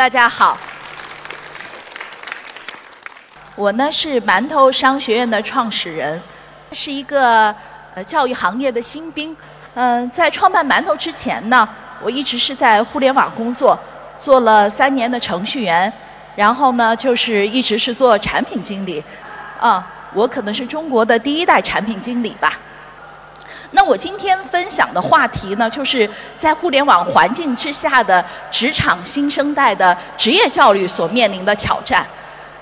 大家好，我呢是馒头商学院的创始人，是一个呃教育行业的新兵。嗯，在创办馒头之前呢，我一直是在互联网工作，做了三年的程序员，然后呢就是一直是做产品经理。啊，我可能是中国的第一代产品经理吧。那我今天分享的话题呢，就是在互联网环境之下的职场新生代的职业教育所面临的挑战。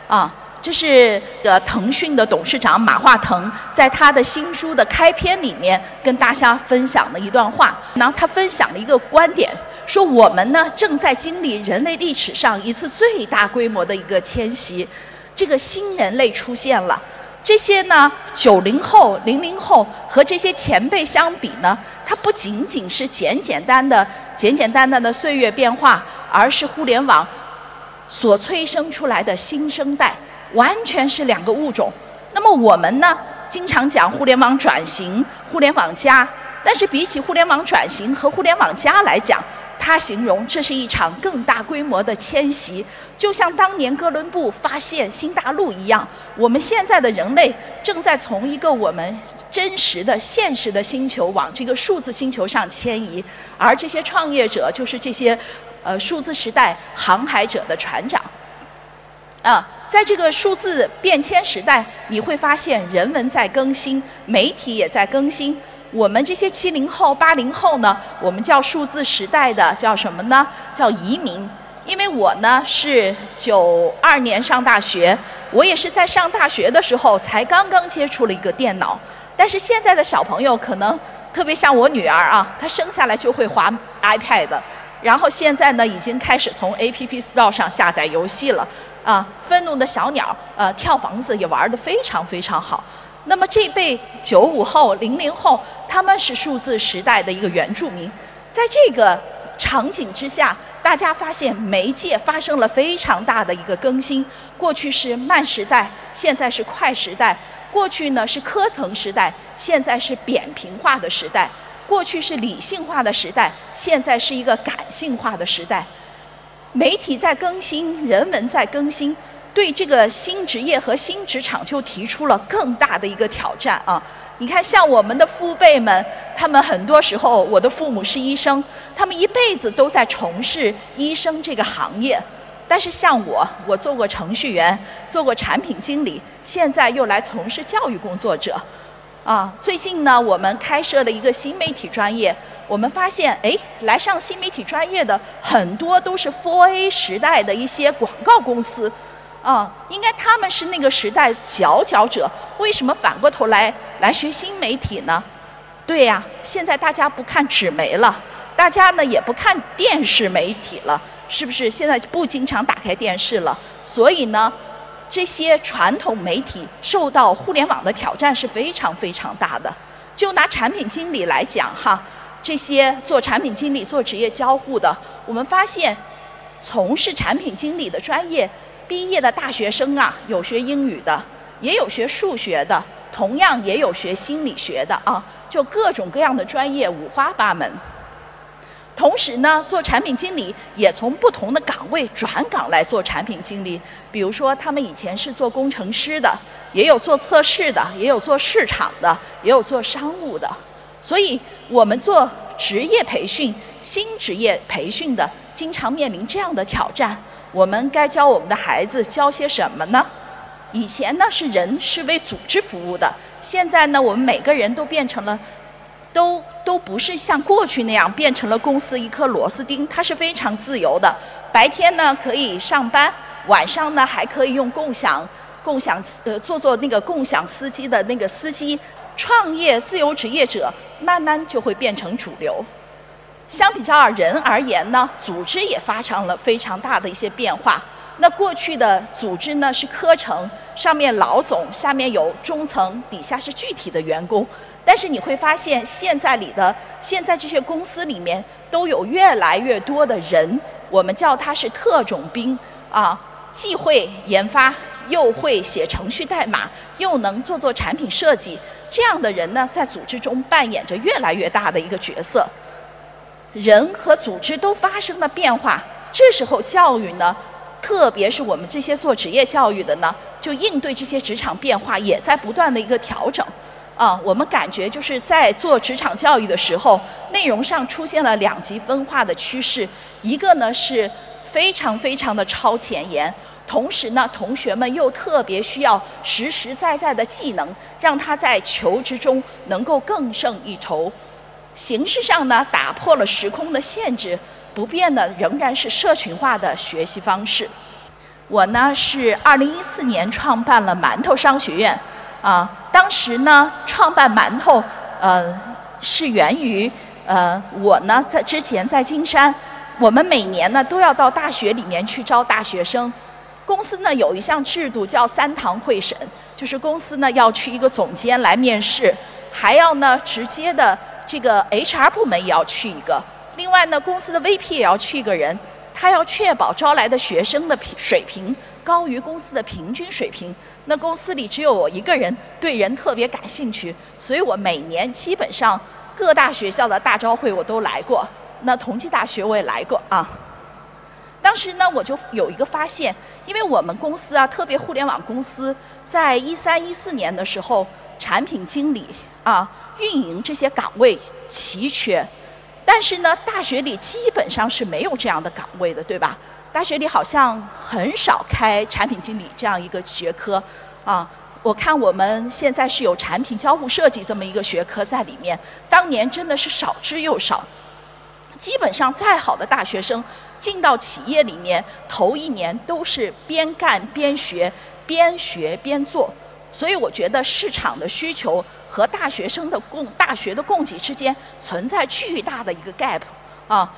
啊，这是呃腾讯的董事长马化腾在他的新书的开篇里面跟大家分享的一段话。然后他分享了一个观点，说我们呢正在经历人类历史上一次最大规模的一个迁徙，这个新人类出现了。这些呢，九零后、零零后和这些前辈相比呢，它不仅仅是简简单的、简简单单的岁月变化，而是互联网所催生出来的新生代，完全是两个物种。那么我们呢，经常讲互联网转型、互联网加，但是比起互联网转型和互联网加来讲，他形容这是一场更大规模的迁徙。就像当年哥伦布发现新大陆一样，我们现在的人类正在从一个我们真实的、现实的星球往这个数字星球上迁移，而这些创业者就是这些呃数字时代航海者的船长。啊，在这个数字变迁时代，你会发现人文在更新，媒体也在更新。我们这些七零后、八零后呢，我们叫数字时代的叫什么呢？叫移民。因为我呢是九二年上大学，我也是在上大学的时候才刚刚接触了一个电脑。但是现在的小朋友可能特别像我女儿啊，她生下来就会滑 iPad，然后现在呢已经开始从 App Store 上下载游戏了啊。愤怒的小鸟，呃，跳房子也玩得非常非常好。那么这辈九五后、零零后，他们是数字时代的一个原住民，在这个场景之下。大家发现媒介发生了非常大的一个更新，过去是慢时代，现在是快时代；过去呢是科层时代，现在是扁平化的时代；过去是理性化的时代，现在是一个感性化的时代。媒体在更新，人文在更新，对这个新职业和新职场就提出了更大的一个挑战啊！你看，像我们的父辈们，他们很多时候，我的父母是医生，他们一辈子都在从事医生这个行业。但是像我，我做过程序员，做过产品经理，现在又来从事教育工作者。啊，最近呢，我们开设了一个新媒体专业，我们发现，哎，来上新媒体专业的很多都是 4A 时代的一些广告公司。啊，应该他们是那个时代佼佼者，为什么反过头来来学新媒体呢？对呀，现在大家不看纸媒了，大家呢也不看电视媒体了，是不是？现在不经常打开电视了，所以呢，这些传统媒体受到互联网的挑战是非常非常大的。就拿产品经理来讲哈，这些做产品经理、做职业交互的，我们发现从事产品经理的专业。毕业的大学生啊，有学英语的，也有学数学的，同样也有学心理学的啊，就各种各样的专业五花八门。同时呢，做产品经理也从不同的岗位转岗来做产品经理，比如说他们以前是做工程师的，也有做测试的，也有做市场的，也有做商务的。所以，我们做职业培训、新职业培训的，经常面临这样的挑战。我们该教我们的孩子教些什么呢？以前呢是人是为组织服务的，现在呢我们每个人都变成了，都都不是像过去那样变成了公司一颗螺丝钉，它是非常自由的。白天呢可以上班，晚上呢还可以用共享共享呃做做那个共享司机的那个司机。创业自由职业者慢慢就会变成主流。相比较而人而言呢，组织也发生了非常大的一些变化。那过去的组织呢是科层，上面老总，下面有中层，底下是具体的员工。但是你会发现，现在里的现在这些公司里面都有越来越多的人，我们叫他是特种兵啊，既会研发，又会写程序代码，又能做做产品设计。这样的人呢，在组织中扮演着越来越大的一个角色。人和组织都发生了变化，这时候教育呢，特别是我们这些做职业教育的呢，就应对这些职场变化，也在不断的一个调整。啊，我们感觉就是在做职场教育的时候，内容上出现了两极分化的趋势。一个呢是非常非常的超前沿，同时呢，同学们又特别需要实实在在的技能，让他在求职中能够更胜一筹。形式上呢，打破了时空的限制，不变的仍然是社群化的学习方式。我呢是二零一四年创办了馒头商学院。啊，当时呢，创办馒头，呃，是源于呃，我呢在之前在金山，我们每年呢都要到大学里面去招大学生，公司呢有一项制度叫三堂会审，就是公司呢要去一个总监来面试，还要呢直接的这个 HR 部门也要去一个，另外呢公司的 VP 也要去一个人，他要确保招来的学生的平水平高于公司的平均水平。那公司里只有我一个人对人特别感兴趣，所以我每年基本上各大学校的大招会我都来过。那同济大学我也来过啊。当时呢，我就有一个发现，因为我们公司啊，特别互联网公司，在一三一四年的时候，产品经理啊、运营这些岗位奇缺，但是呢，大学里基本上是没有这样的岗位的，对吧？大学里好像很少开产品经理这样一个学科，啊，我看我们现在是有产品交互设计这么一个学科在里面，当年真的是少之又少，基本上再好的大学生进到企业里面，头一年都是边干边学，边学边做，所以我觉得市场的需求和大学生的供大学的供给之间存在巨大的一个 gap，啊。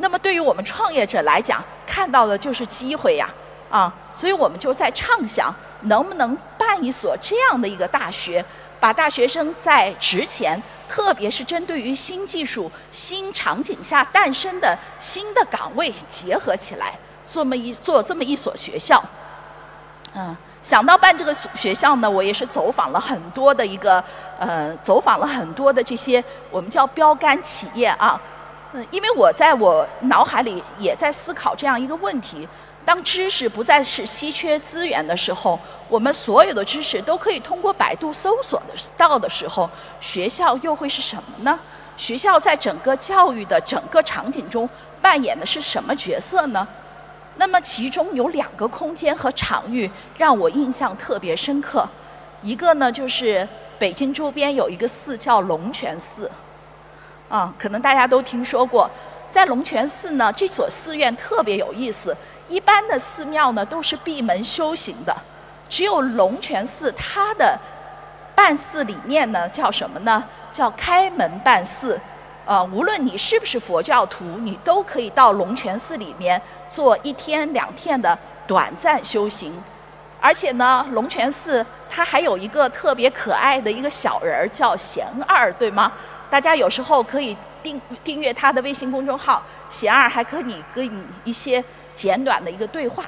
那么对于我们创业者来讲，看到的就是机会呀，啊，所以我们就在畅想，能不能办一所这样的一个大学，把大学生在职前，特别是针对于新技术、新场景下诞生的新的岗位结合起来，做么一做这么一所学校。嗯，想到办这个学校呢，我也是走访了很多的一个，呃，走访了很多的这些我们叫标杆企业啊。嗯，因为我在我脑海里也在思考这样一个问题：当知识不再是稀缺资源的时候，我们所有的知识都可以通过百度搜索的到的时候，学校又会是什么呢？学校在整个教育的整个场景中扮演的是什么角色呢？那么其中有两个空间和场域让我印象特别深刻，一个呢就是北京周边有一个寺叫龙泉寺。啊，可能大家都听说过，在龙泉寺呢，这所寺院特别有意思。一般的寺庙呢都是闭门修行的，只有龙泉寺它的办寺理念呢叫什么呢？叫开门办寺。呃，无论你是不是佛教徒，你都可以到龙泉寺里面做一天两天的短暂修行。而且呢，龙泉寺它还有一个特别可爱的一个小人儿，叫贤二，对吗？大家有时候可以订订阅他的微信公众号，贤二还可以跟你一些简短的一个对话。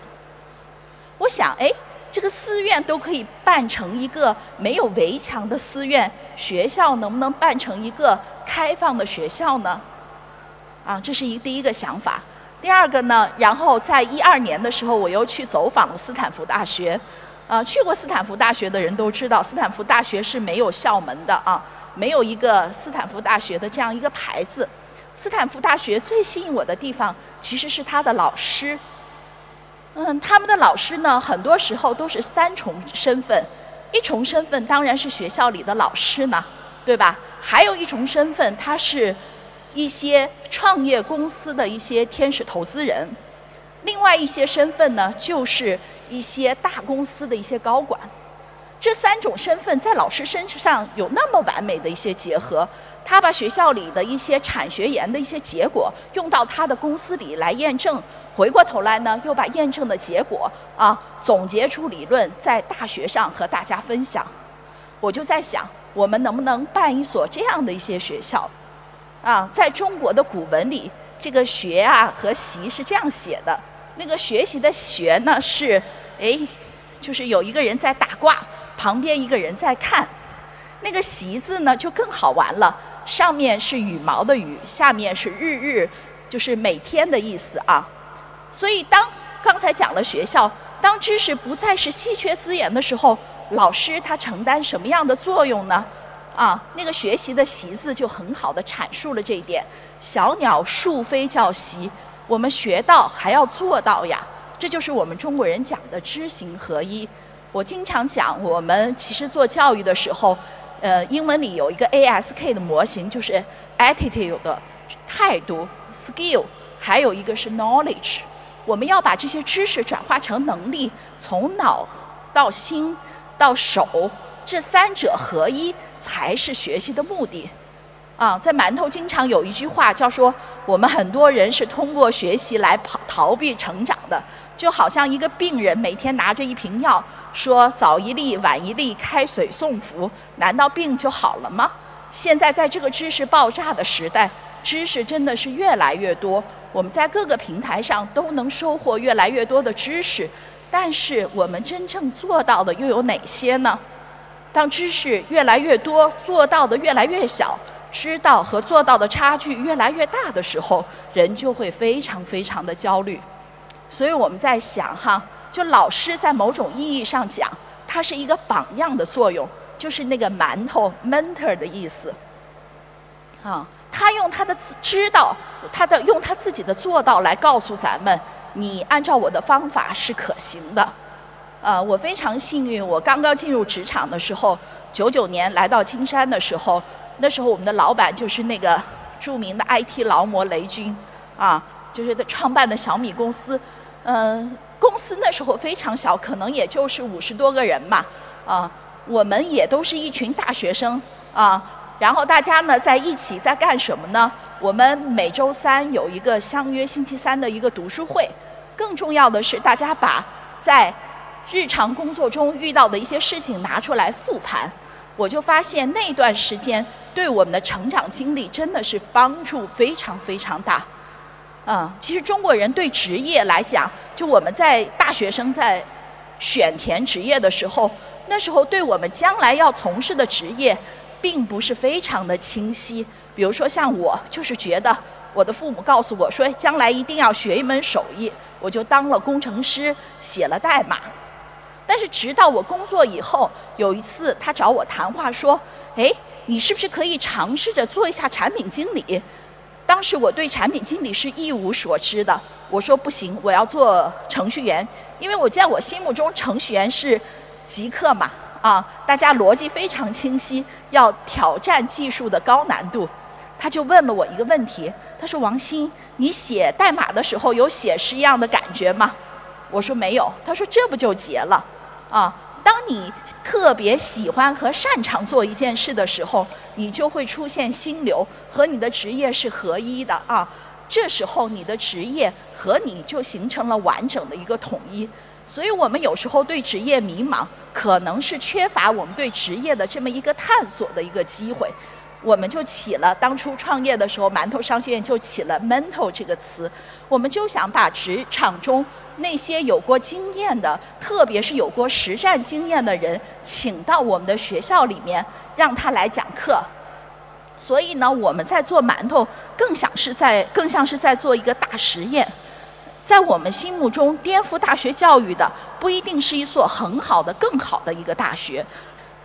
我想，哎，这个寺院都可以办成一个没有围墙的寺院，学校能不能办成一个开放的学校呢？啊，这是一第一个想法。第二个呢，然后在一二年的时候，我又去走访了斯坦福大学。呃，去过斯坦福大学的人都知道，斯坦福大学是没有校门的啊。没有一个斯坦福大学的这样一个牌子。斯坦福大学最吸引我的地方，其实是他的老师。嗯，他们的老师呢，很多时候都是三重身份。一重身份当然是学校里的老师呢，对吧？还有一重身份，他是一些创业公司的一些天使投资人。另外一些身份呢，就是一些大公司的一些高管。这三种身份在老师身上有那么完美的一些结合，他把学校里的一些产学研的一些结果用到他的公司里来验证，回过头来呢，又把验证的结果啊总结出理论，在大学上和大家分享。我就在想，我们能不能办一所这样的一些学校？啊，在中国的古文里，这个“学”啊和“习”是这样写的，那个学习的“学”呢是，哎，就是有一个人在打卦。旁边一个人在看，那个“习”字呢就更好玩了。上面是羽毛的“羽”，下面是日日，就是每天的意思啊。所以当刚才讲了学校，当知识不再是稀缺资源的时候，老师他承担什么样的作用呢？啊，那个学习的“习”字就很好的阐述了这一点。小鸟树飞叫习，我们学到还要做到呀，这就是我们中国人讲的知行合一。我经常讲，我们其实做教育的时候，呃，英文里有一个 ASK 的模型，就是 attitude 的态度，skill，还有一个是 knowledge。我们要把这些知识转化成能力，从脑到心到手，这三者合一才是学习的目的。啊，在馒头经常有一句话叫说，我们很多人是通过学习来跑逃避成长的，就好像一个病人每天拿着一瓶药，说早一粒晚一粒开水送服，难道病就好了吗？现在在这个知识爆炸的时代，知识真的是越来越多。我们在各个平台上都能收获越来越多的知识，但是我们真正做到的又有哪些呢？当知识越来越多，做到的越来越小，知道和做到的差距越来越大的时候，人就会非常非常的焦虑。所以我们在想哈，就老师在某种意义上讲，它是一个榜样的作用，就是那个馒头 mentor 的意思，啊。他用他的知道，他的用他自己的做到来告诉咱们，你按照我的方法是可行的。呃，我非常幸运，我刚刚进入职场的时候，九九年来到金山的时候，那时候我们的老板就是那个著名的 IT 劳模雷军，啊，就是他创办的小米公司。嗯，公司那时候非常小，可能也就是五十多个人嘛，啊，我们也都是一群大学生，啊。然后大家呢在一起在干什么呢？我们每周三有一个相约星期三的一个读书会。更重要的是，大家把在日常工作中遇到的一些事情拿出来复盘。我就发现那段时间对我们的成长经历真的是帮助非常非常大。嗯，其实中国人对职业来讲，就我们在大学生在选填职业的时候，那时候对我们将来要从事的职业。并不是非常的清晰。比如说，像我就是觉得我的父母告诉我说，将来一定要学一门手艺，我就当了工程师，写了代码。但是直到我工作以后，有一次他找我谈话说：“哎，你是不是可以尝试着做一下产品经理？”当时我对产品经理是一无所知的，我说不行，我要做程序员，因为我在我心目中程序员是极客嘛。啊，大家逻辑非常清晰，要挑战技术的高难度。他就问了我一个问题，他说：“王鑫，你写代码的时候有写诗一样的感觉吗？”我说没有。他说：“这不就结了？啊，当你特别喜欢和擅长做一件事的时候，你就会出现心流，和你的职业是合一的啊。这时候你的职业和你就形成了完整的一个统一。”所以我们有时候对职业迷茫，可能是缺乏我们对职业的这么一个探索的一个机会，我们就起了当初创业的时候，馒头商学院就起了 “mental” 这个词，我们就想把职场中那些有过经验的，特别是有过实战经验的人，请到我们的学校里面，让他来讲课。所以呢，我们在做馒头，更想是在更像是在做一个大实验。在我们心目中，颠覆大学教育的不一定是一所很好的、更好的一个大学，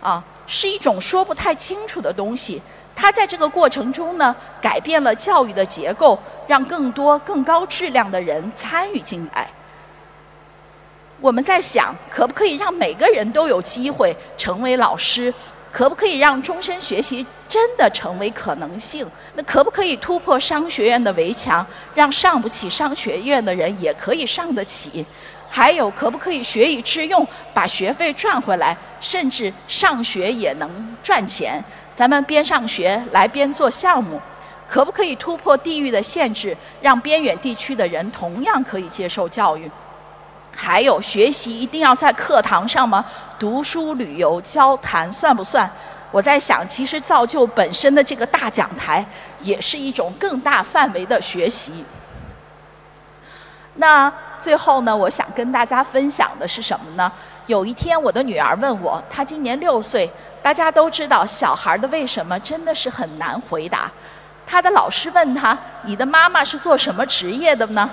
啊，是一种说不太清楚的东西。它在这个过程中呢，改变了教育的结构，让更多、更高质量的人参与进来。我们在想，可不可以让每个人都有机会成为老师？可不可以让终身学习真的成为可能性？那可不可以突破商学院的围墙，让上不起商学院的人也可以上得起？还有，可不可以学以致用，把学费赚回来，甚至上学也能赚钱？咱们边上学来边做项目，可不可以突破地域的限制，让边远地区的人同样可以接受教育？还有，学习一定要在课堂上吗？读书、旅游、交谈算不算？我在想，其实造就本身的这个大讲台，也是一种更大范围的学习。那最后呢，我想跟大家分享的是什么呢？有一天，我的女儿问我，她今年六岁。大家都知道，小孩的为什么真的是很难回答。她的老师问她：“你的妈妈是做什么职业的呢？”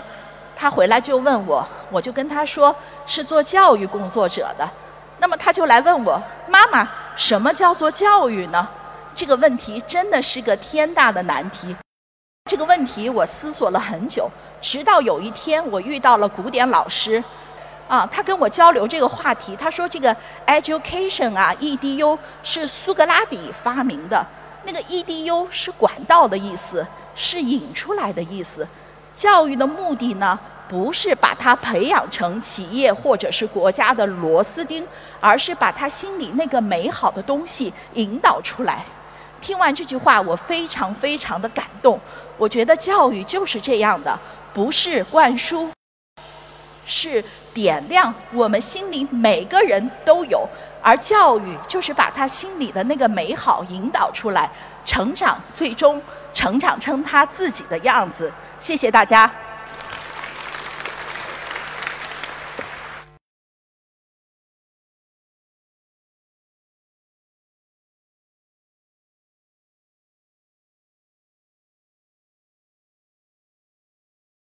他回来就问我，我就跟他说是做教育工作者的。那么他就来问我，妈妈，什么叫做教育呢？这个问题真的是个天大的难题。这个问题我思索了很久，直到有一天我遇到了古典老师，啊，他跟我交流这个话题，他说这个 education 啊，edu 是苏格拉底发明的，那个 edu 是管道的意思，是引出来的意思。教育的目的呢，不是把他培养成企业或者是国家的螺丝钉，而是把他心里那个美好的东西引导出来。听完这句话，我非常非常的感动。我觉得教育就是这样的，不是灌输，是点亮我们心里每个人都有，而教育就是把他心里的那个美好引导出来，成长，最终成长成他自己的样子。谢谢大家。